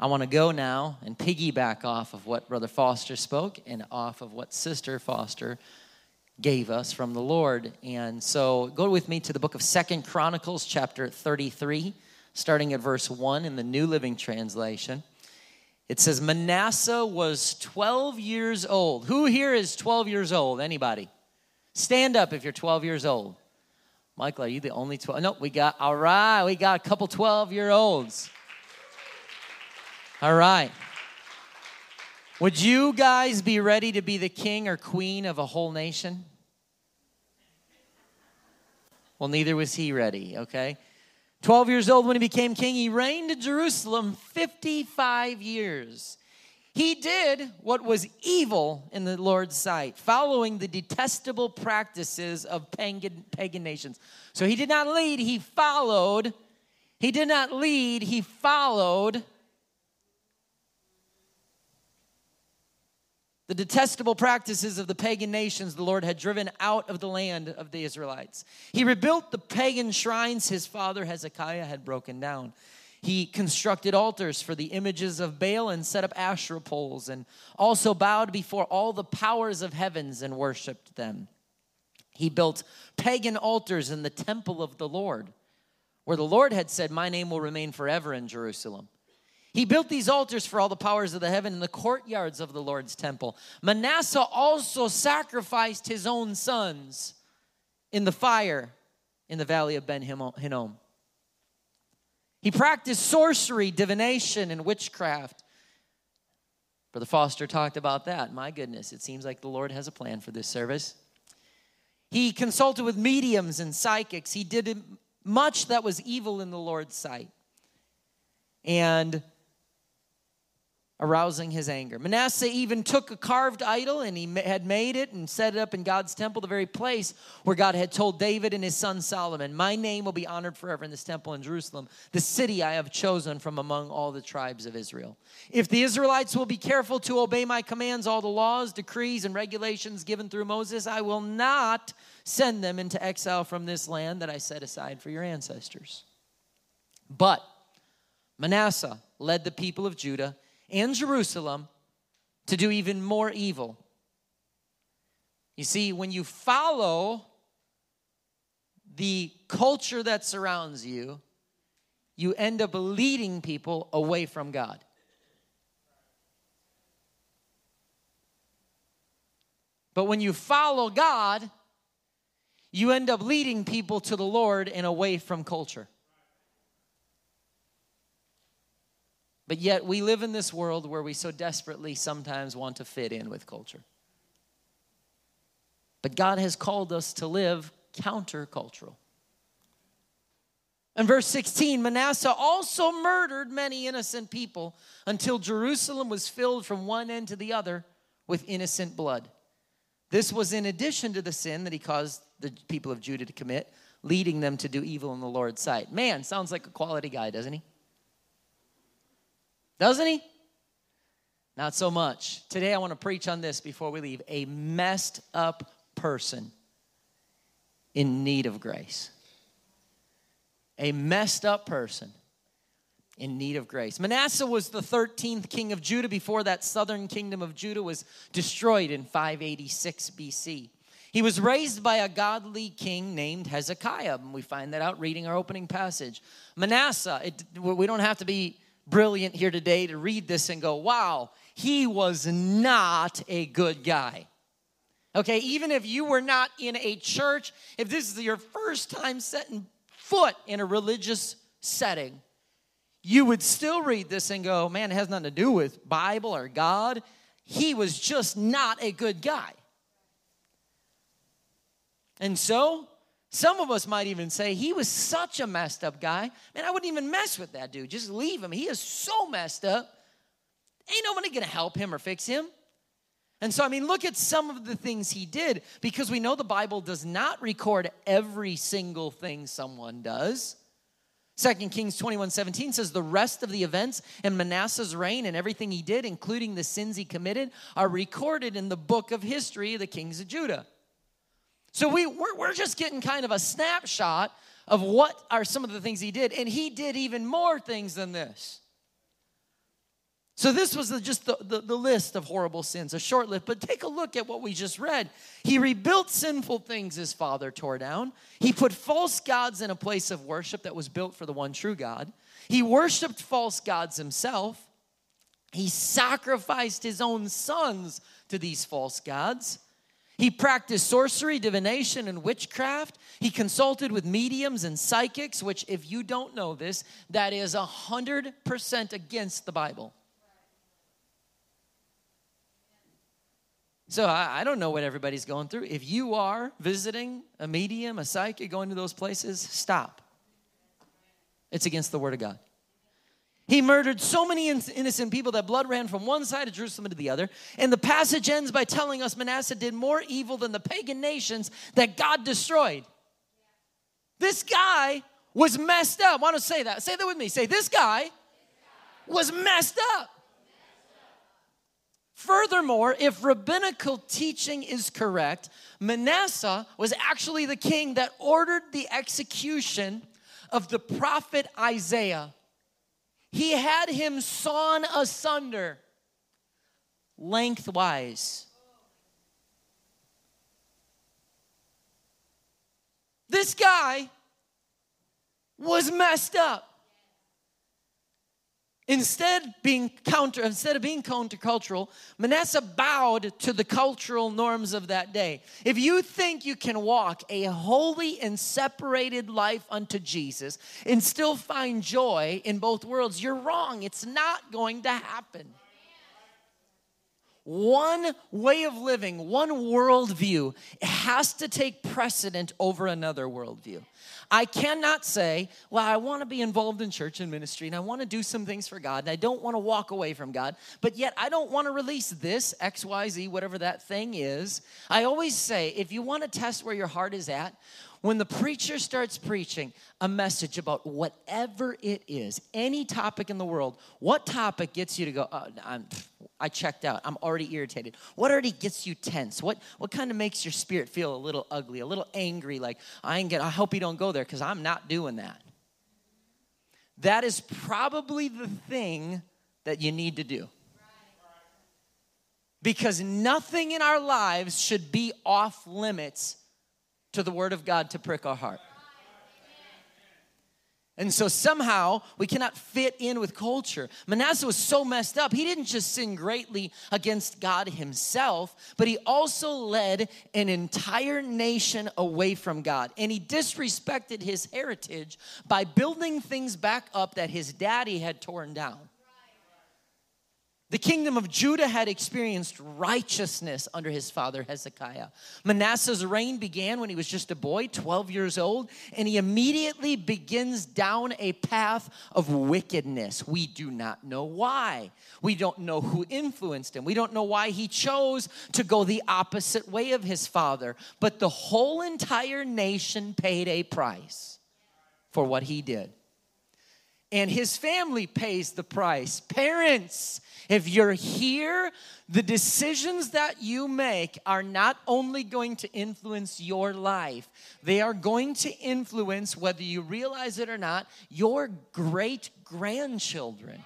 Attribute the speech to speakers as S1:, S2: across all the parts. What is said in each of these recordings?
S1: I want to go now and piggyback off of what Brother Foster spoke and off of what Sister Foster gave us from the Lord. And so go with me to the book of Second Chronicles, chapter 33, starting at verse 1 in the New Living Translation. It says, Manasseh was 12 years old. Who here is 12 years old? Anybody? Stand up if you're 12 years old. Michael, are you the only 12? No, we got, all right, we got a couple 12 year olds. All right. Would you guys be ready to be the king or queen of a whole nation? Well, neither was he ready, okay? 12 years old when he became king, he reigned in Jerusalem 55 years. He did what was evil in the Lord's sight, following the detestable practices of pagan, pagan nations. So he did not lead, he followed. He did not lead, he followed the detestable practices of the pagan nations the Lord had driven out of the land of the Israelites. He rebuilt the pagan shrines his father Hezekiah had broken down. He constructed altars for the images of Baal and set up Asherah poles, and also bowed before all the powers of heavens and worshiped them. He built pagan altars in the temple of the Lord, where the Lord had said, My name will remain forever in Jerusalem. He built these altars for all the powers of the heaven in the courtyards of the Lord's temple. Manasseh also sacrificed his own sons in the fire in the valley of Ben Hinnom. He practiced sorcery, divination, and witchcraft. Brother Foster talked about that. My goodness, it seems like the Lord has a plan for this service. He consulted with mediums and psychics. He did much that was evil in the Lord's sight. And arousing his anger. Manasseh even took a carved idol and he had made it and set it up in God's temple, the very place where God had told David and his son Solomon, My name will be honored forever in this temple in Jerusalem, the city I have chosen from among all the tribes of Israel. If the Israelites will be careful to obey my commands, all the laws, decrees, and regulations given through Moses, I will not send them into exile from this land that I set aside for your ancestors. But Manasseh led the people of Judah and Jerusalem to do even more evil. You see, when you follow the culture that surrounds you, you end up leading people away from God. But when you follow God, you end up leading people to the Lord and away from culture. But yet, we live in this world where we so desperately sometimes want to fit in with culture. But God has called us to live countercultural. In verse 16, Manasseh also murdered many innocent people until Jerusalem was filled from one end to the other with innocent blood. This was in addition to the sin that he caused the people of Judah to commit, leading them to do evil in the Lord's sight. Man, sounds like a quality guy, doesn't he? Doesn't he? Not so much. Today I want to preach on this before we leave a messed up person in need of grace. A messed up person in need of grace. Manasseh was the 13th king of Judah before that southern kingdom of Judah was destroyed in 586 BC. He was raised by a godly king named Hezekiah. And we find that out reading our opening passage. Manasseh, it, we don't have to be brilliant here today to read this and go, wow, he was not a good guy. Okay, even if you were not in a church, if this is your first time setting foot in a religious setting, you would still read this and go, man, it has nothing to do with Bible or God. He was just not a good guy. And so some of us might even say he was such a messed up guy. Man, I wouldn't even mess with that dude. Just leave him. He is so messed up. Ain't nobody gonna help him or fix him. And so, I mean, look at some of the things he did because we know the Bible does not record every single thing someone does. Second Kings 21 17 says, The rest of the events in Manasseh's reign and everything he did, including the sins he committed, are recorded in the book of history of the kings of Judah. So we, we're, we're just getting kind of a snapshot of what are some of the things he did. And he did even more things than this. So, this was the, just the, the, the, list of horrible sins, a short list. But take a look at what we just read. He rebuilt sinful things his father tore down. He put false gods in a place of worship that was built for the one true God. He worshiped false gods himself. He sacrificed his own sons to these false gods. He practiced sorcery, divination, and witchcraft. He consulted with mediums and psychics, which, if you don't know this, that is 100% against the Bible. So I, I, don't know what everybody's going through. If you are visiting a medium, a psychic, going to those places, stop. It's against the word of God. He murdered so many innocent people that blood ran from one side of Jerusalem to the other. And the passage ends by telling us Manasseh did more evil than the pagan nations that God destroyed. This guy was messed up. Want to say that. Say that with me. Say, this guy was messed up. Furthermore, if rabbinical teaching is correct, Manasseh was actually the king that ordered the execution of the prophet Isaiah. He had him sawn asunder lengthwise. This guy was messed up. Instead, being counter, instead of being countercultural, Manasseh bowed to the cultural norms of that day. If you think you can walk a holy and separated life unto Jesus and still find joy in both worlds, you're wrong. It's not going to happen one way of living, one worldview has to take precedent over another worldview. I cannot say, well, I want to be involved in church and ministry and I want to do some things for God and I don't want to walk away from God, but yet I don't want to release this, XYZ, whatever that thing is. I always say, if you want to test where your heart is at, when the preacher starts preaching a message about whatever it is, any topic in the world, what topic gets you to go, oh, I checked out. I'm already irritated. What already gets you tense? What what kind of makes your spirit feel a little ugly, a little angry? Like I ain't get. I hope you don't go there because I'm not doing that. That is probably the thing that you need to do. Because nothing in our lives should be off limits to the Word of God to prick our heart. And so somehow we cannot fit in with culture. Manasseh was so messed up. He didn't just sin greatly against God himself, but he also led an entire nation away from God. And he disrespected his heritage by building things back up that his daddy had torn down. The kingdom of Judah had experienced righteousness under his father Hezekiah. Manasseh's reign began when he was just a boy, 12 years old, and he immediately begins down a path of wickedness. We do not know why. We don't know who influenced him. We don't know why he chose to go the opposite way of his father. But the whole entire nation paid a price for what he did. And his family pays the price. Parents, if you're here, the decisions that you make are not only going to influence your life, they are going to influence, whether you realize it or not, your great grandchildren.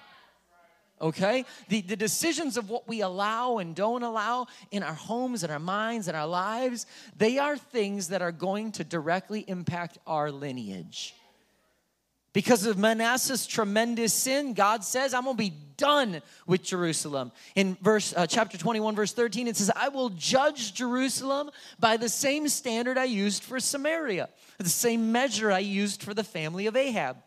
S1: Okay? The, the decisions of what we allow and don't allow in our homes and our minds and our lives, they are things that are going to directly impact our lineage. Because of Manasseh's tremendous sin, God says, I'm going to be done with Jerusalem. In verse uh, chapter 21 verse 13 it says, "I will judge Jerusalem by the same standard I used for Samaria, the same measure I used for the family of Ahab."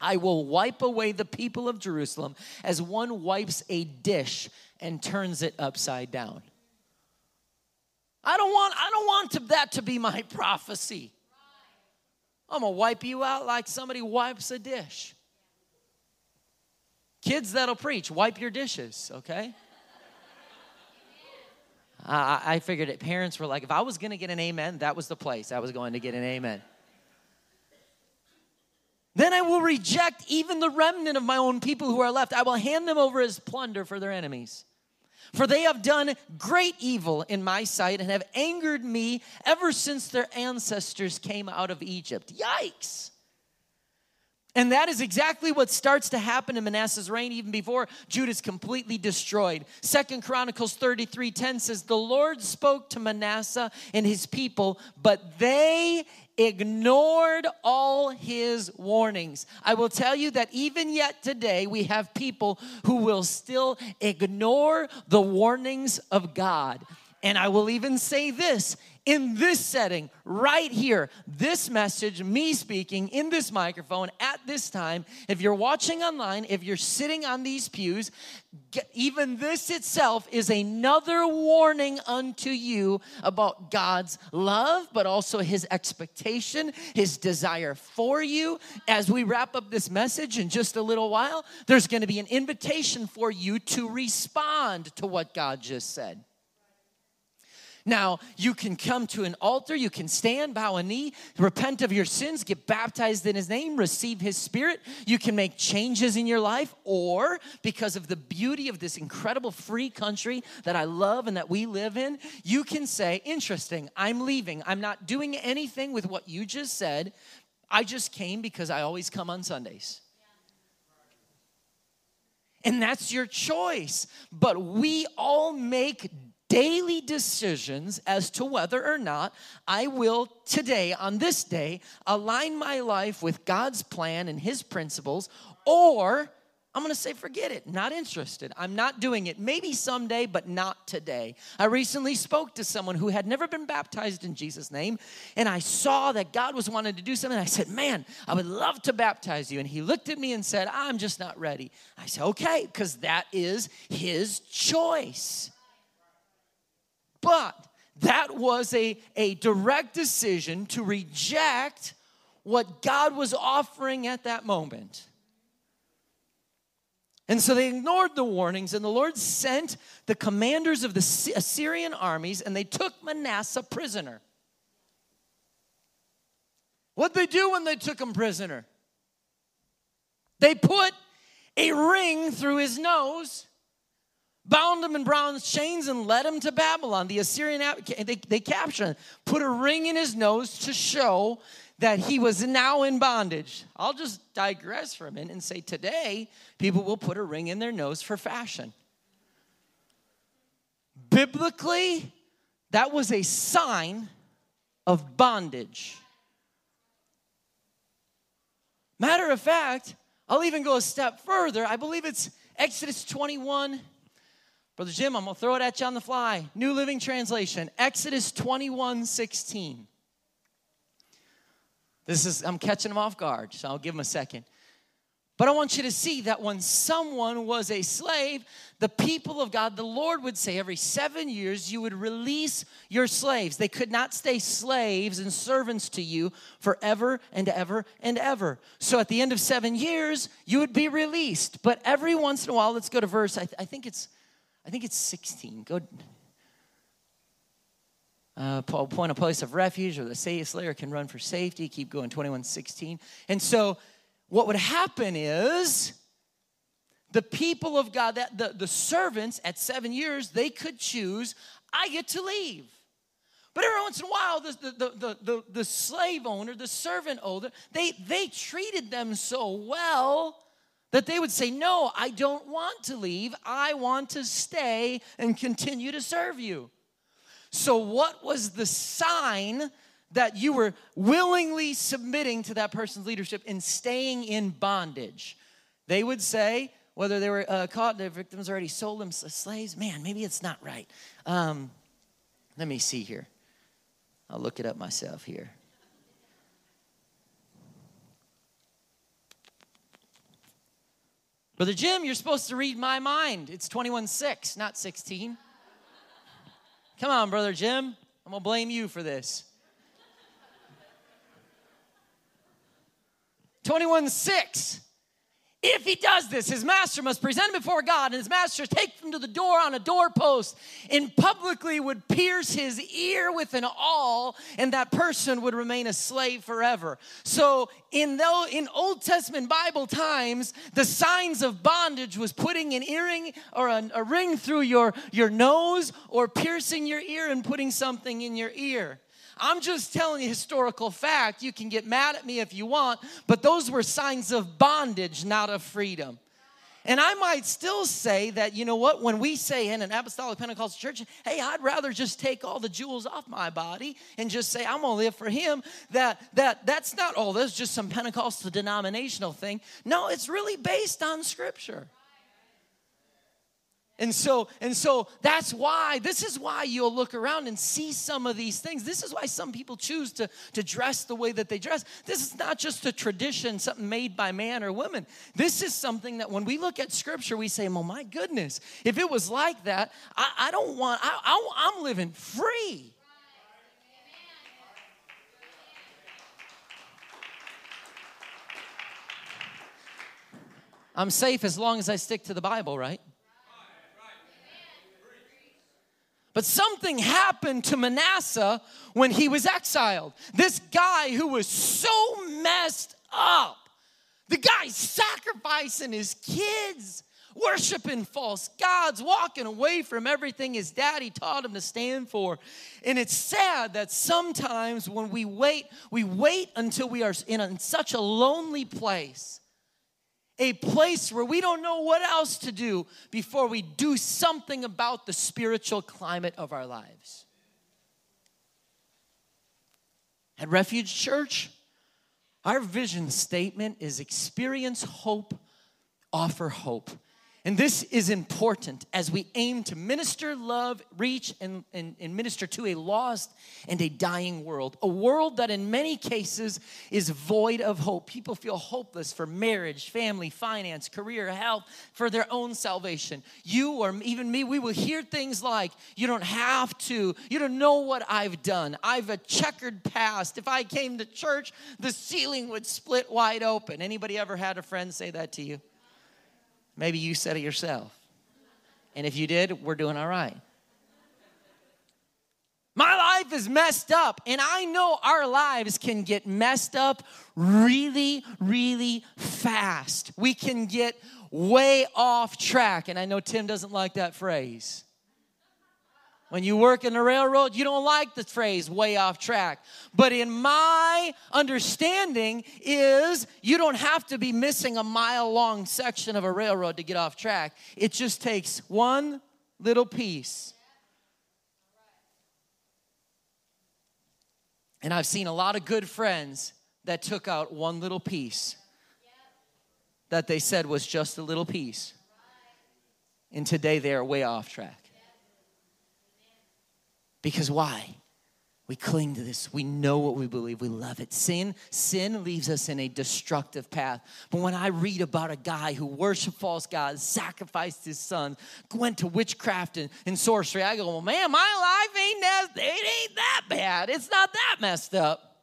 S1: I will wipe away the people of Jerusalem as one wipes a dish and turns it upside down. I don't want I don't want to, that to be my prophecy. I'm gonna wipe you out like somebody wipes a dish. Kids that'll preach, wipe your dishes, okay? I, I figured it. Parents were like, if I was gonna get an amen, that was the place I was going to get an amen. Then I will reject even the remnant of my own people who are left. I will hand them over as plunder for their enemies. For they have done great evil in my sight and have angered me ever since their ancestors came out of Egypt. Yikes! And that is exactly what starts to happen in Manasseh's reign, even before Judah is completely destroyed. Second Chronicles 33 10 says, The Lord spoke to Manasseh and his people, but they ignored all his warnings. I will tell you that even yet today, we have people who will still ignore the warnings of God. And I will even say this in this setting, right here, this message, me speaking in this microphone at this time, if you're watching online, if you're sitting on these pews, even this itself is another warning unto you about God's love, but also His expectation, His desire for you. As we wrap up this message in just a little while, there's going to be an invitation for you to respond to what God just said. Now, you can come to an altar, you can stand, bow a knee, repent of your sins, get baptized in His name, receive His Spirit. You can make changes in your life, or because of the beauty of this incredible free country that I love and that we live in, you can say, Interesting, I'm leaving. I'm not doing anything with what you just said. I just came because I always come on Sundays. And that's your choice. But we all make daily decisions as to whether or not I will today, on this day, align my life with God's plan and His principles, or I'm gonna say, forget it, not interested. I'm not doing it. Maybe someday, but not today. I recently spoke to someone who had never been baptized in Jesus' name, and I saw that God was wanting to do something. I said, Man, I would love to baptize you. And he looked at me and said, I'm just not ready. I said, Okay, because that is his choice. But that was a, a direct decision to reject what God was offering at that moment. And so they ignored the warnings, and the Lord sent the commanders of the Assyrian armies, and they took Manasseh prisoner. What'd they do when they took him prisoner? They put a ring through his nose bound him in bronze chains and led him to Babylon. The Assyrian, they, they captured him, put a ring in his nose to show that he was now in bondage. I'll just digress for a minute and say today, people will put a ring in their nose for fashion. Biblically, that was a sign of bondage. Matter of fact, I'll even go a step further. I believe it's Exodus 21 Brother Jim, I'm going to throw it at you on the fly. New Living Translation, Exodus 21 16. This is, I'm catching them off guard, so I'll give them a second. But I want you to see that when someone was a slave, the people of God, the Lord would say every seven years, you would release your slaves. They could not stay slaves and servants to you forever and ever and ever. So at the end of seven years, you would be released. But every once in a while, let's go to verse, I, th- I think it's I think it's 16. Go uh, point a place of refuge or the slayer can run for safety. Keep going, 21, 16. And so what would happen is the people of God, that the, the servants at seven years, they could choose, I get to leave. But every once in a while, the, the, the, the, the slave owner, the servant owner, they, they treated them so well that they would say, No, I don't want to leave. I want to stay and continue to serve you. So, what was the sign that you were willingly submitting to that person's leadership and staying in bondage? They would say, whether they were uh, caught, their victims already sold them slaves. Man, maybe it's not right. Um, let me see here. I'll look it up myself here. Brother Jim, you're supposed to read my mind. It's 21 6, not 16. Come on, Brother Jim. I'm going to blame you for this. 21 6. If he does this, his master must present him before God, and his master take him to the door on a doorpost and publicly would pierce his ear with an awl, and that person would remain a slave forever. So, in, the, in Old Testament Bible times, the signs of bondage was putting an earring or a, a ring through your, your nose or piercing your ear and putting something in your ear. I'm just telling you historical fact. You can get mad at me if you want, but those were signs of bondage, not of freedom. And I might still say that, you know what, when we say in an apostolic Pentecostal church, hey, I'd rather just take all the jewels off my body and just say I'm gonna live for him, that that that's not all That's just some Pentecostal denominational thing. No, it's really based on scripture. And so, and so that's why, this is why you'll look around and see some of these things. This is why some people choose to, to dress the way that they dress. This is not just a tradition, something made by man or woman. This is something that when we look at scripture, we say, well, my goodness, if it was like that, I, I don't want, I, I, I'm living free. I'm safe as long as I stick to the Bible, right? But something happened to Manasseh when he was exiled. This guy who was so messed up, the guy sacrificing his kids, worshiping false gods, walking away from everything his daddy taught him to stand for. And it's sad that sometimes when we wait, we wait until we are in, a, in such a lonely place a place where we don't know what else to do before we do something about the spiritual climate of our lives. At Refuge Church, our vision statement is experience hope, offer hope. And this is important as we aim to minister, love, reach, and, and, and, minister to a lost and a dying world. A world that, in many cases, is void of hope. People feel hopeless for marriage, family, finance, career, health, for their own salvation. You or even me, we will hear things like, You don't have to, you don't know what I've done. I've a checkered past. If I came to church, the ceiling would split wide open. Anybody ever had a friend say that to you? Maybe you said it yourself. And if you did, we're doing all right. My life is messed up, and I know our lives can get messed up really, really fast. We can get way off track, and I know Tim doesn't like that phrase. When you work in the railroad, you don't like the phrase way off track. But in my understanding is you don't have to be missing a mile long section of a railroad to get off track. It just takes one little piece. And I've seen a lot of good friends that took out one little piece that they said was just a little piece. And today they are way off track. Because why? We cling to this. We know what we believe. We love it. Sin, sin leaves us in a destructive path. But when I read about a guy who worshiped false gods, sacrificed his son, went to witchcraft and, and sorcery, I go, well, man, my life ain't that, it ain't that bad. It's not that messed up.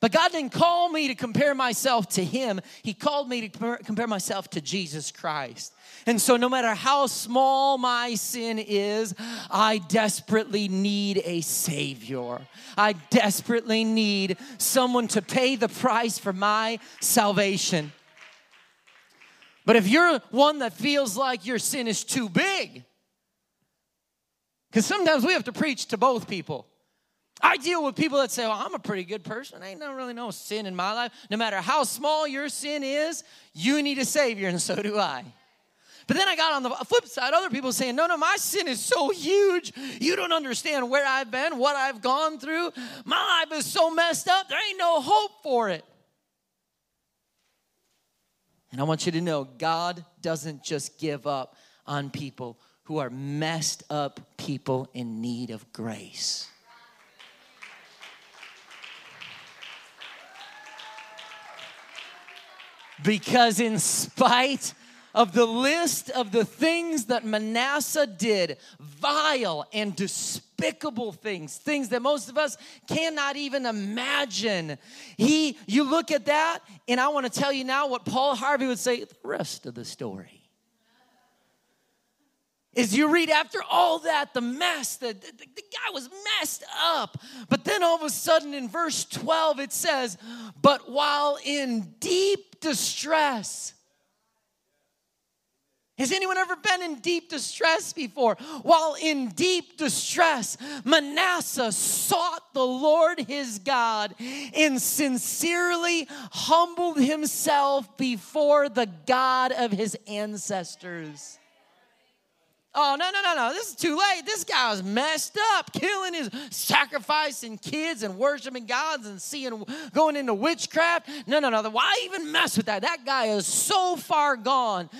S1: But God didn't call me to compare myself to Him. He called me to compare myself to Jesus Christ. And so, no matter how small my sin is, I desperately need a Savior. I desperately need someone to pay the price for my salvation. But if you're one that feels like your sin is too big, because sometimes we have to preach to both people. I deal with people that say, well, I'm a pretty good person. I Ain't no really no sin in my life. No matter how small your sin is, you need a Savior, and so do I. But then I got on the flip side, other people saying, no, no, my sin is so huge. You don't understand where I've been, what I've gone through. My life is so messed up, there ain't no hope for it. And I want you to know God doesn't just give up on people who are messed up people in need of grace. Because, in spite of the list of the things that Manasseh did, vile and despicable things, things that most of us cannot even imagine. He, you look at that, and I want to tell you now what Paul Harvey would say the rest of the story is you read after all that the mess the, the, the, guy was messed up but then all of a sudden in verse 12 it says but while in deep distress Has anyone ever been in deep distress before? While in deep distress, Manasseh sought the Lord his God and sincerely humbled himself before the God of his ancestors. Oh, no, no, no, no. This is too late. This guy was messed up, killing his, sacrificing kids and worshiping gods and seeing, going into witchcraft. No, no, no. Why even mess with that? That guy is so far gone.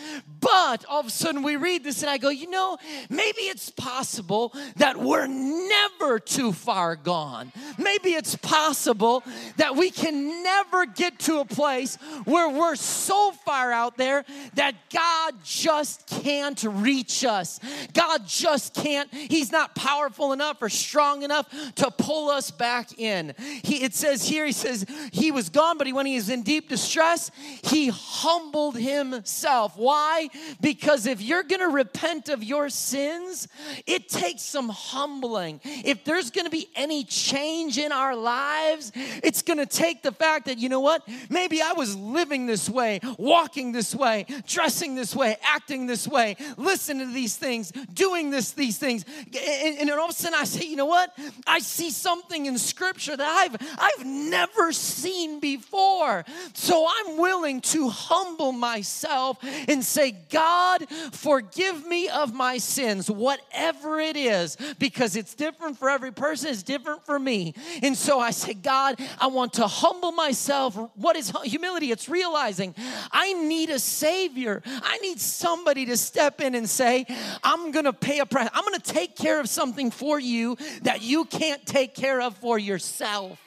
S1: But all of a sudden we read this and I go, you know, maybe it's possible that we're never too far gone. Maybe it's possible that we can never get to a place where we're so far out there that God just can't reach us. God just can't, He's not powerful enough or strong enough to pull us back in. He, it says here, He says, He was gone, but he, when He is in deep distress, He humbled Himself. Why? Because if you're gonna repent of your sins, it takes some humbling. If there's gonna be any change in our lives, it's gonna take the fact that, you know what? Maybe I was living this way, walking this way, dressing this way, acting this way, listening to these things things, doing this, these things. And, and all of a sudden I say, you know what? I see something in scripture that I've I've never seen before. So I'm willing to humble myself and say, God, forgive me of my sins, whatever it is, because it's different for every person, it's different for me. And so I say, God, I want to humble myself. What is humility? It's realizing I need a savior. I need somebody to step in and say, I'm gonna pay a price. I'm gonna take care of something for you that you can't take care of for yourself.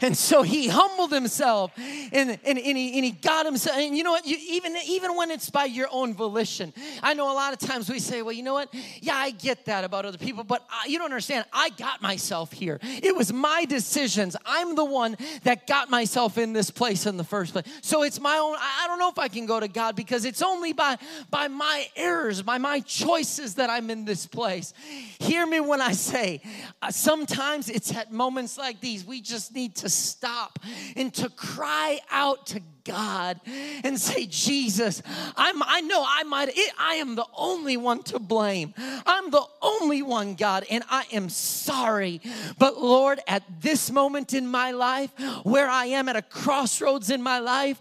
S1: And so he humbled himself and, and, and, he, and he got himself. And you know what? You, even, even when it's by your own volition, I know a lot of times we say, well, you know what? Yeah, I get that about other people, but I, you don't understand. I got myself here. It was my decisions. I'm the one that got myself in this place in the first place. So it's my own. I don't know if I can go to God because it's only by, by my errors, by my choices that I'm in this place. Hear me when I say, uh, sometimes it's at moments like these we just need to stop and to cry out to God and say, Jesus, I'm, I know I might, it, I am the only one to blame. I'm the only one, God, and I am sorry. But Lord, at this moment in my life, where I am at a crossroads in my life,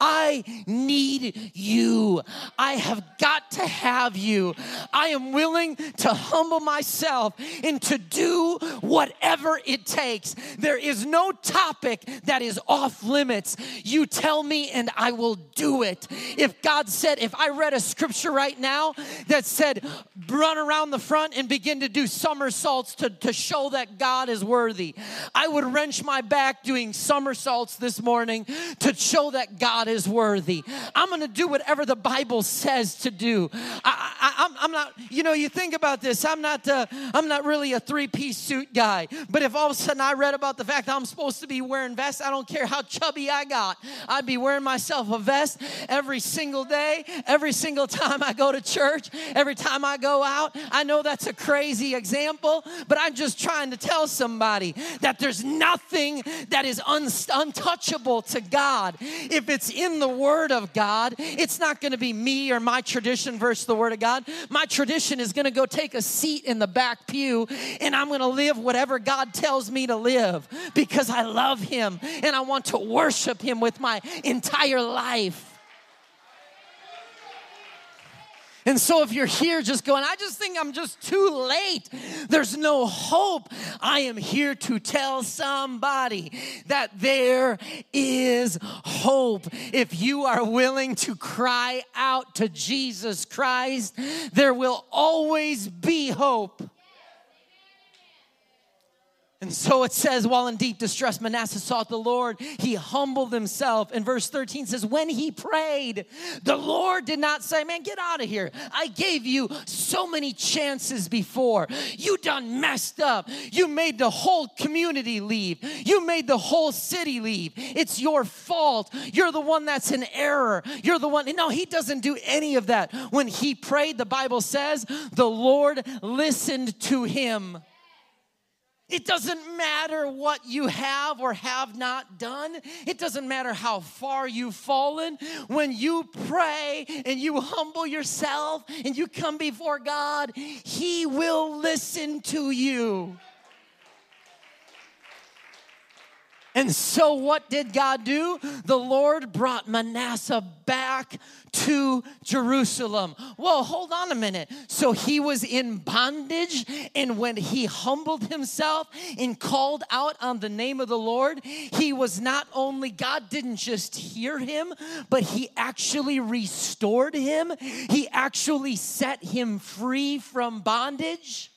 S1: I need you. I have got to have you. I am willing to humble myself and to do whatever it takes. There is no topic that is off limits. You tell me and I will do it. If God said, if I read a scripture right now that said, run around the front and begin to do somersaults to, to show that God is worthy, I would wrench my back doing somersaults this morning to show that God is worthy. I'm gonna do whatever the Bible says to do. I, am not, you know, you think about this, I'm not, uh, I'm not really a three piece suit guy, but if all of a sudden I read about the fact I'm supposed to be wearing vests, I don't care how chubby I got, I'd be wearing myself a vest every single day, every single time I go to church, every time I go out. I know that's a crazy example, but I'm just trying to tell somebody that there's nothing that is un- untouchable to God. If it's in the Word of God, it's not going to be me or my tradition versus the Word of God. My tradition is going to go take a seat in the back pew and I'm going to live whatever God tells me to live because I love Him and I want to worship Him with my entire life. And so, if you're here just going, I just think I'm just too late, there's no hope, I am here to tell somebody that there is hope. If you are willing to cry out to Jesus Christ, there will always be hope. And so it says, while in deep distress, Manasseh sought the Lord. He humbled himself. And verse 13 says, when he prayed, the Lord did not say, Man, get out of here. I gave you so many chances before. You done messed up. You made the whole community leave. You made the whole city leave. It's your fault. You're the one that's in error. You're the one. No, he doesn't do any of that. When he prayed, the Bible says, the Lord listened to him. It doesn't matter what you have or have not done. It doesn't matter how far you've fallen. When you pray and you humble yourself and you come before God, He will listen to you. And so, what did God do? The Lord brought Manasseh back to Jerusalem. Whoa, hold on a minute. So, he was in bondage, and when he humbled himself and called out on the name of the Lord, he was not only, God didn't just hear him, but he actually restored him, he actually set him free from bondage.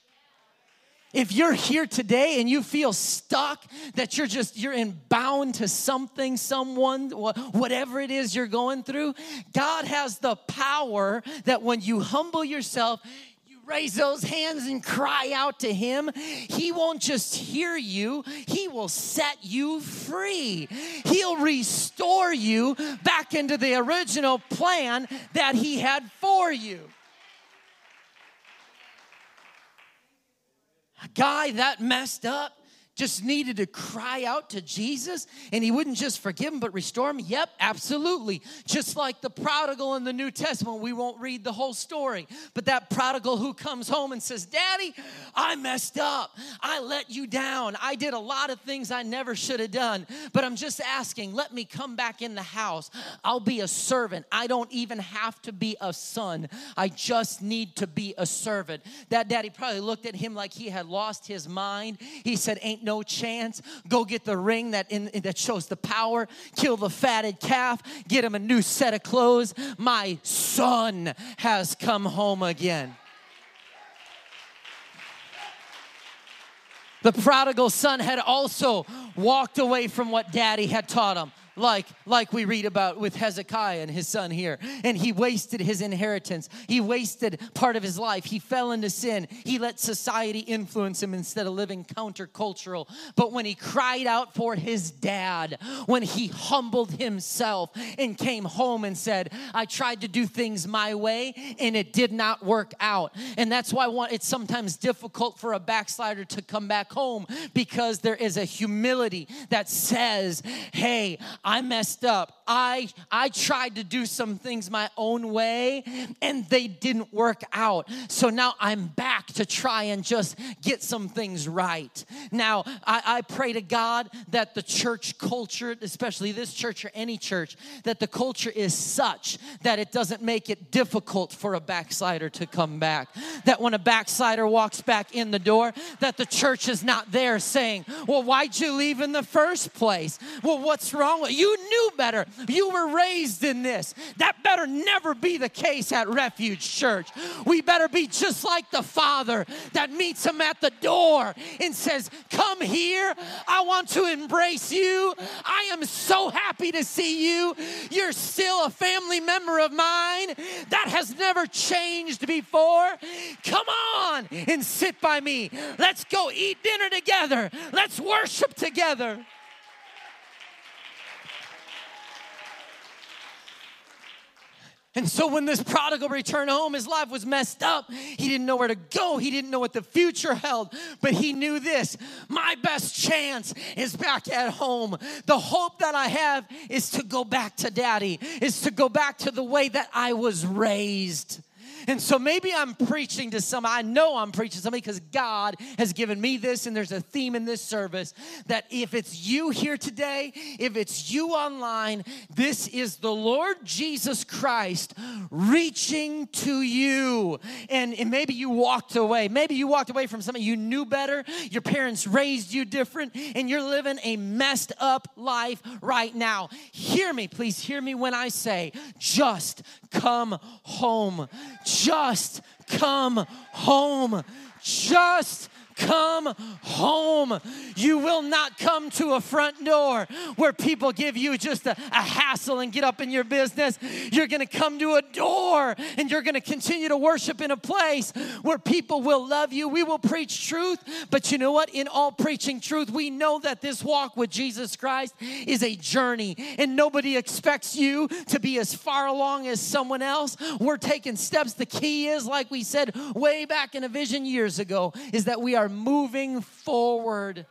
S1: If you're here today and you feel stuck, that you're just, you're in bound to something, someone, whatever it is you're going through, God has the power that when you humble yourself, you raise those hands and cry out to Him, He won't just hear you, He will set you free. He'll restore you back into the original plan that He had for you. A guy that messed up just needed to cry out to Jesus and he wouldn't just forgive him but restore him? Yep, absolutely. Just like the prodigal in the New Testament, we won't read the whole story, but that prodigal who comes home and says, Daddy, I messed up. I let you down. I did a lot of things I never should have done, but I'm just asking, let me come back in the house. I'll be a servant. I don't even have to be a son. I just need to be a servant. That daddy probably looked at him like he had lost his mind. He said, Ain't no chance. Go get the ring that in, that shows the power. Kill the fatted calf. Get him a new set of clothes. My son has come home again. The prodigal son had also walked away from what daddy had taught him like like we read about with Hezekiah and his son here. And he wasted his inheritance. He wasted part of his life. He fell into sin. He let society influence him instead of living countercultural. But when he cried out for his dad when he humbled himself and came home and said I tried to do things my way and it did not work out. And that's why it's sometimes difficult for a backslider to come back home because there is a humility that says hey messed up. I I tried to do some things my own way and they didn't work out. So now I'm back to try and just get some things right. Now I, I pray to God that the church culture, especially this church or any church, that the culture is such that it doesn't make it difficult for a backslider to come back. That when a backslider walks back in the door, that the church is not there saying, Well, why'd you leave in the first place? Well, what's wrong with you? knew better. You were raised in this. That better never be the case at Refuge Church. We better be just like the Father that meets him at the door and says, Come here. I want to embrace you. I am so happy to see you. You're still a family member of mine. That has never changed before. Come on and sit by me. Let's go eat dinner together. Let's worship together. And so when this prodigal returned home, his life was messed up. He didn't know where to go. He didn't know what the future held. But he knew this my best chance is back at home. The hope that I have is to go back to daddy, is to go back to the way that I was raised. And so maybe I'm preaching to some, I know I'm preaching to somebody because God has given me this, and there's a theme in this service that if it's you here today, if it's you online, this is the Lord Jesus Christ reaching to you. And, and maybe you walked away. Maybe you walked away from something you knew better. Your parents raised you different, and you're living a messed up life right now. Hear me, please hear me when I say, just come home. Just come home. Just come home. You will not come to a front door where people give you just a, a hassle and get up in your business. You're going to come to a door and you're going to continue to worship in a place where people will love you. We will preach truth, but you know what? In all preaching truth, we know that this walk with Jesus Christ is a journey and nobody expects you to be as far along as someone else. We're taking steps. The key is, like we said way back in a vision years ago, is that we are moving forward.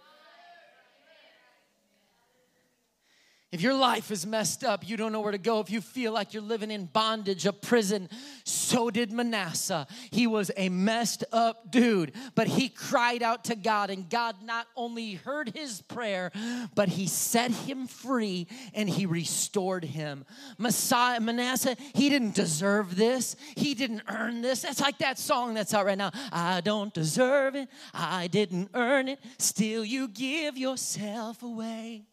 S1: If your life is messed up, you don't know where to go. If you feel like you're living in bondage, a prison, so did Manasseh. He was a messed up dude, but he cried out to God, and God not only heard his prayer, but he set him free and he restored him. Messiah, Manasseh, he didn't deserve this, he didn't earn this. That's like that song that's out right now. I don't deserve it, I didn't earn it, still you give yourself away.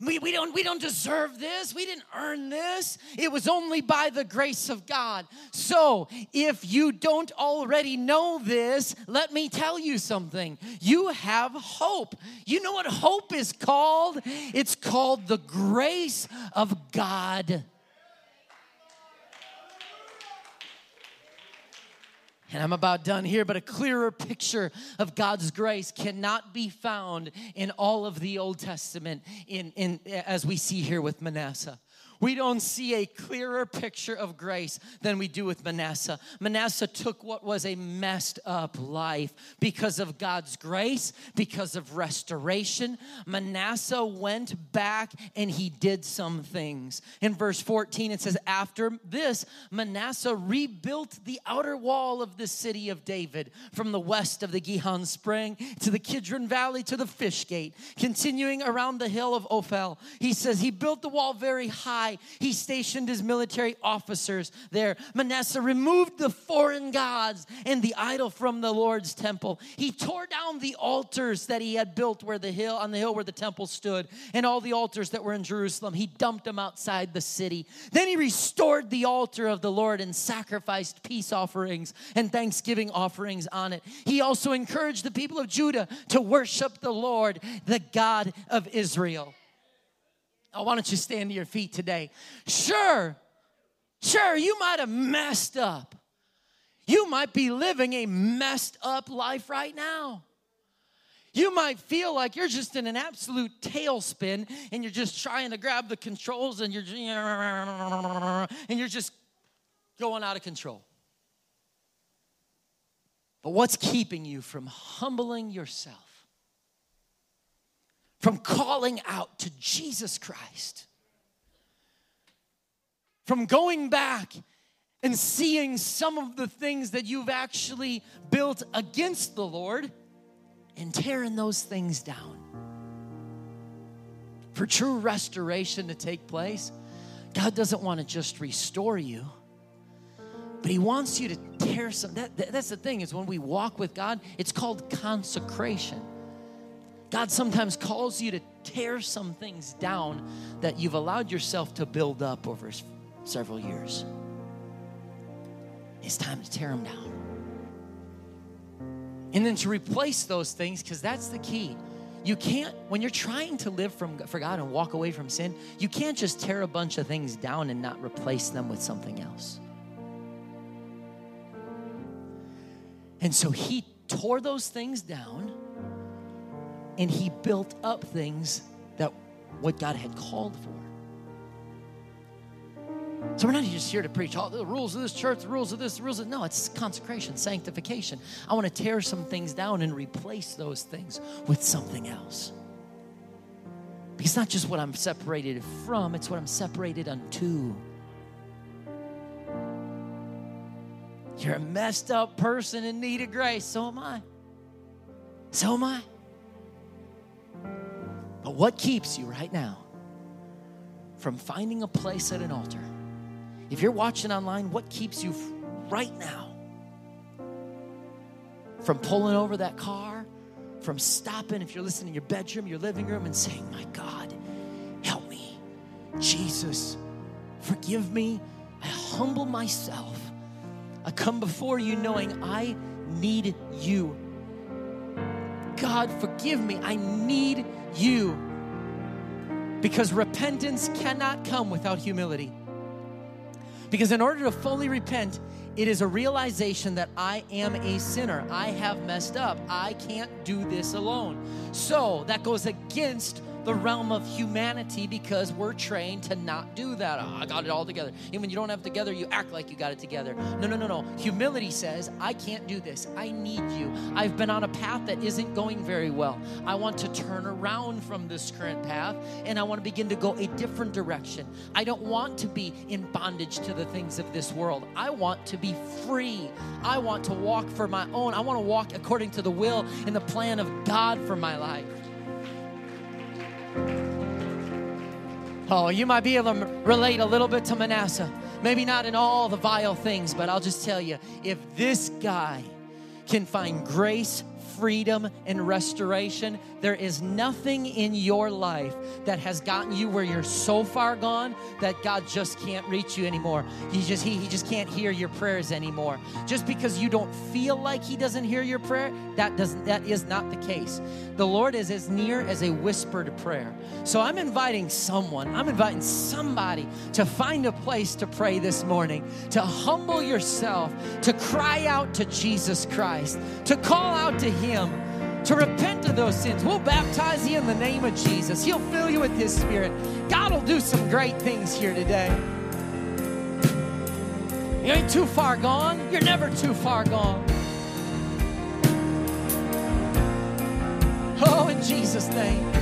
S1: We, we, don't, we don't deserve this. We didn't earn this. It was only by the grace of God. So, if you don't already know this, let me tell you something. You have hope. You know what hope is called? It's called the grace of God. And I'm about done here, but a clearer picture of God's grace cannot be found in all of the Old Testament in, in, as we see here with Manasseh we don't see a clearer picture of grace than we do with Manasseh. Manasseh took what was a messed up life because of God's grace, because of restoration. Manasseh went back and he did some things. In verse 14, it says, After this, Manasseh rebuilt the outer wall of the city of David from the west of the Gihon Spring to the Kidron Valley to the fish gate, continuing around the hill of Ophel. He says, He built the wall very high He stationed his military officers there. Manasseh removed the foreign gods and the idol from the Lord's temple. He tore down the altars that he had built where the hill on the hill where the temple stood and all the altars that were in Jerusalem. He dumped them outside the city. Then he restored the altar of the Lord and sacrificed peace offerings and thanksgiving offerings on it. He also encouraged the people of Judah to worship the Lord, the God of Israel. Oh, why don't you stand to your feet today? Sure, sure, you might have messed up. You might be living a messed up life right now. You might feel like you're just in an absolute tailspin and you're just trying to grab the controls and you're and you're just going out of control. But what's keeping you from humbling yourself? From calling out to Jesus Christ, from going back and seeing some of the things that you've actually built against the Lord and tearing those things down. For true restoration to take place, God doesn't want to just restore you, but He wants you to tear some. That, that's the thing is when we walk with God, it's called consecration. God sometimes calls you to tear some things down that you've allowed yourself to build up over several years. It's time to tear them down. And then to replace those things, because that's the key. You can't, when you're trying to live from, for God and walk away from sin, you can't just tear a bunch of things down and not replace them with something else. And so he tore those things down and he built up things that what God had called for. So we're not just here to preach all the rules of this church, the rules of this, the rules of no, it's consecration, sanctification. I want to tear some things down and replace those things with something else. Because it's not just what I'm separated from, it's what I'm separated unto. You're a messed up person in need of grace. So am I. So am I. But what keeps you right now from finding a place at an altar? If you're watching online, what keeps you right now from pulling over that car, from stopping, if you're listening in your bedroom, your living room, and saying, My God, help me. Jesus, forgive me. I humble myself. I come before you knowing I need you. God, forgive me. I need you. Because repentance cannot come without humility. Because in order to fully repent, it is a realization that I am a sinner. I have messed up. I can't do this alone. So that goes against the realm of humanity because we're trained to not do that. Oh, I got it all together. And when you don't have it together, you act like you got it together. No, no, no, no. Humility says, I can't do this. I need you. I've been on a path that isn't going very well. I want to turn around from this current path and I want to begin to go a different direction. I don't want to be in bondage to the things of this world. I want to be free. I want to walk for my own. I want to walk according to the will and the plan of God for my life. Oh, you might be able to relate a little bit to Manasseh. Maybe not in all the vile things, but I'll just tell you if this guy can find grace freedom and restoration. There is nothing in your life that has gotten you where you're so far gone that God just can't reach you anymore. He just he, he just can't hear your prayers anymore. Just because you don't feel like he doesn't hear your prayer, that doesn't that is not the case. The Lord is as near as a whispered prayer. So I'm inviting someone, I'm inviting somebody to find a place to pray this morning, to humble yourself, to cry out to Jesus Christ, to call out to him to repent of those sins. We'll baptize you in the name of Jesus. He'll fill you with His Spirit. God will do some great things here today. You ain't too far gone. You're never too far gone. Oh, in Jesus' name.